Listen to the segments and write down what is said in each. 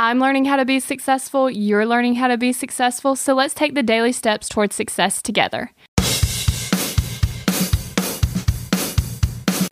I'm learning how to be successful, you're learning how to be successful, so let's take the daily steps towards success together.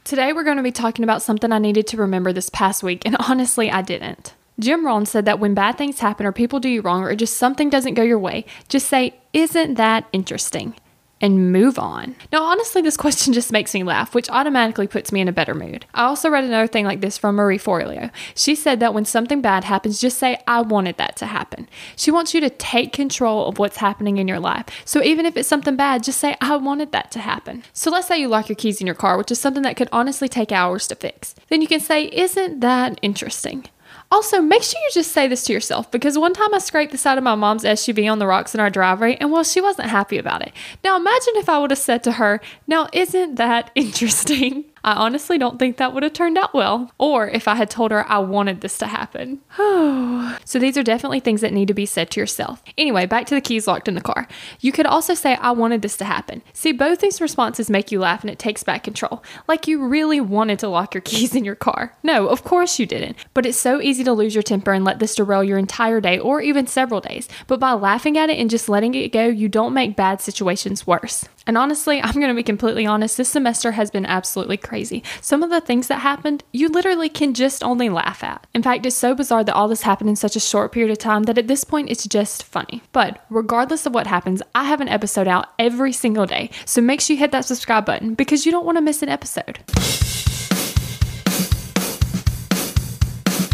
Today, we're going to be talking about something I needed to remember this past week, and honestly, I didn't. Jim Rohn said that when bad things happen or people do you wrong or just something doesn't go your way, just say, Isn't that interesting? And move on. Now, honestly, this question just makes me laugh, which automatically puts me in a better mood. I also read another thing like this from Marie Forleo. She said that when something bad happens, just say, I wanted that to happen. She wants you to take control of what's happening in your life. So even if it's something bad, just say, I wanted that to happen. So let's say you lock your keys in your car, which is something that could honestly take hours to fix. Then you can say, Isn't that interesting? Also, make sure you just say this to yourself because one time I scraped the side of my mom's SUV on the rocks in our driveway, and well, she wasn't happy about it. Now, imagine if I would have said to her, Now, isn't that interesting? I honestly don't think that would have turned out well. Or if I had told her I wanted this to happen. so these are definitely things that need to be said to yourself. Anyway, back to the keys locked in the car. You could also say, I wanted this to happen. See, both these responses make you laugh and it takes back control. Like you really wanted to lock your keys in your car. No, of course you didn't. But it's so easy to lose your temper and let this derail your entire day or even several days. But by laughing at it and just letting it go, you don't make bad situations worse. And honestly, I'm going to be completely honest, this semester has been absolutely crazy. Some of the things that happened, you literally can just only laugh at. In fact, it's so bizarre that all this happened in such a short period of time that at this point it's just funny. But regardless of what happens, I have an episode out every single day. So make sure you hit that subscribe button because you don't want to miss an episode.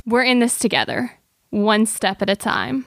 We're in this together, one step at a time.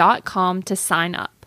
to sign up.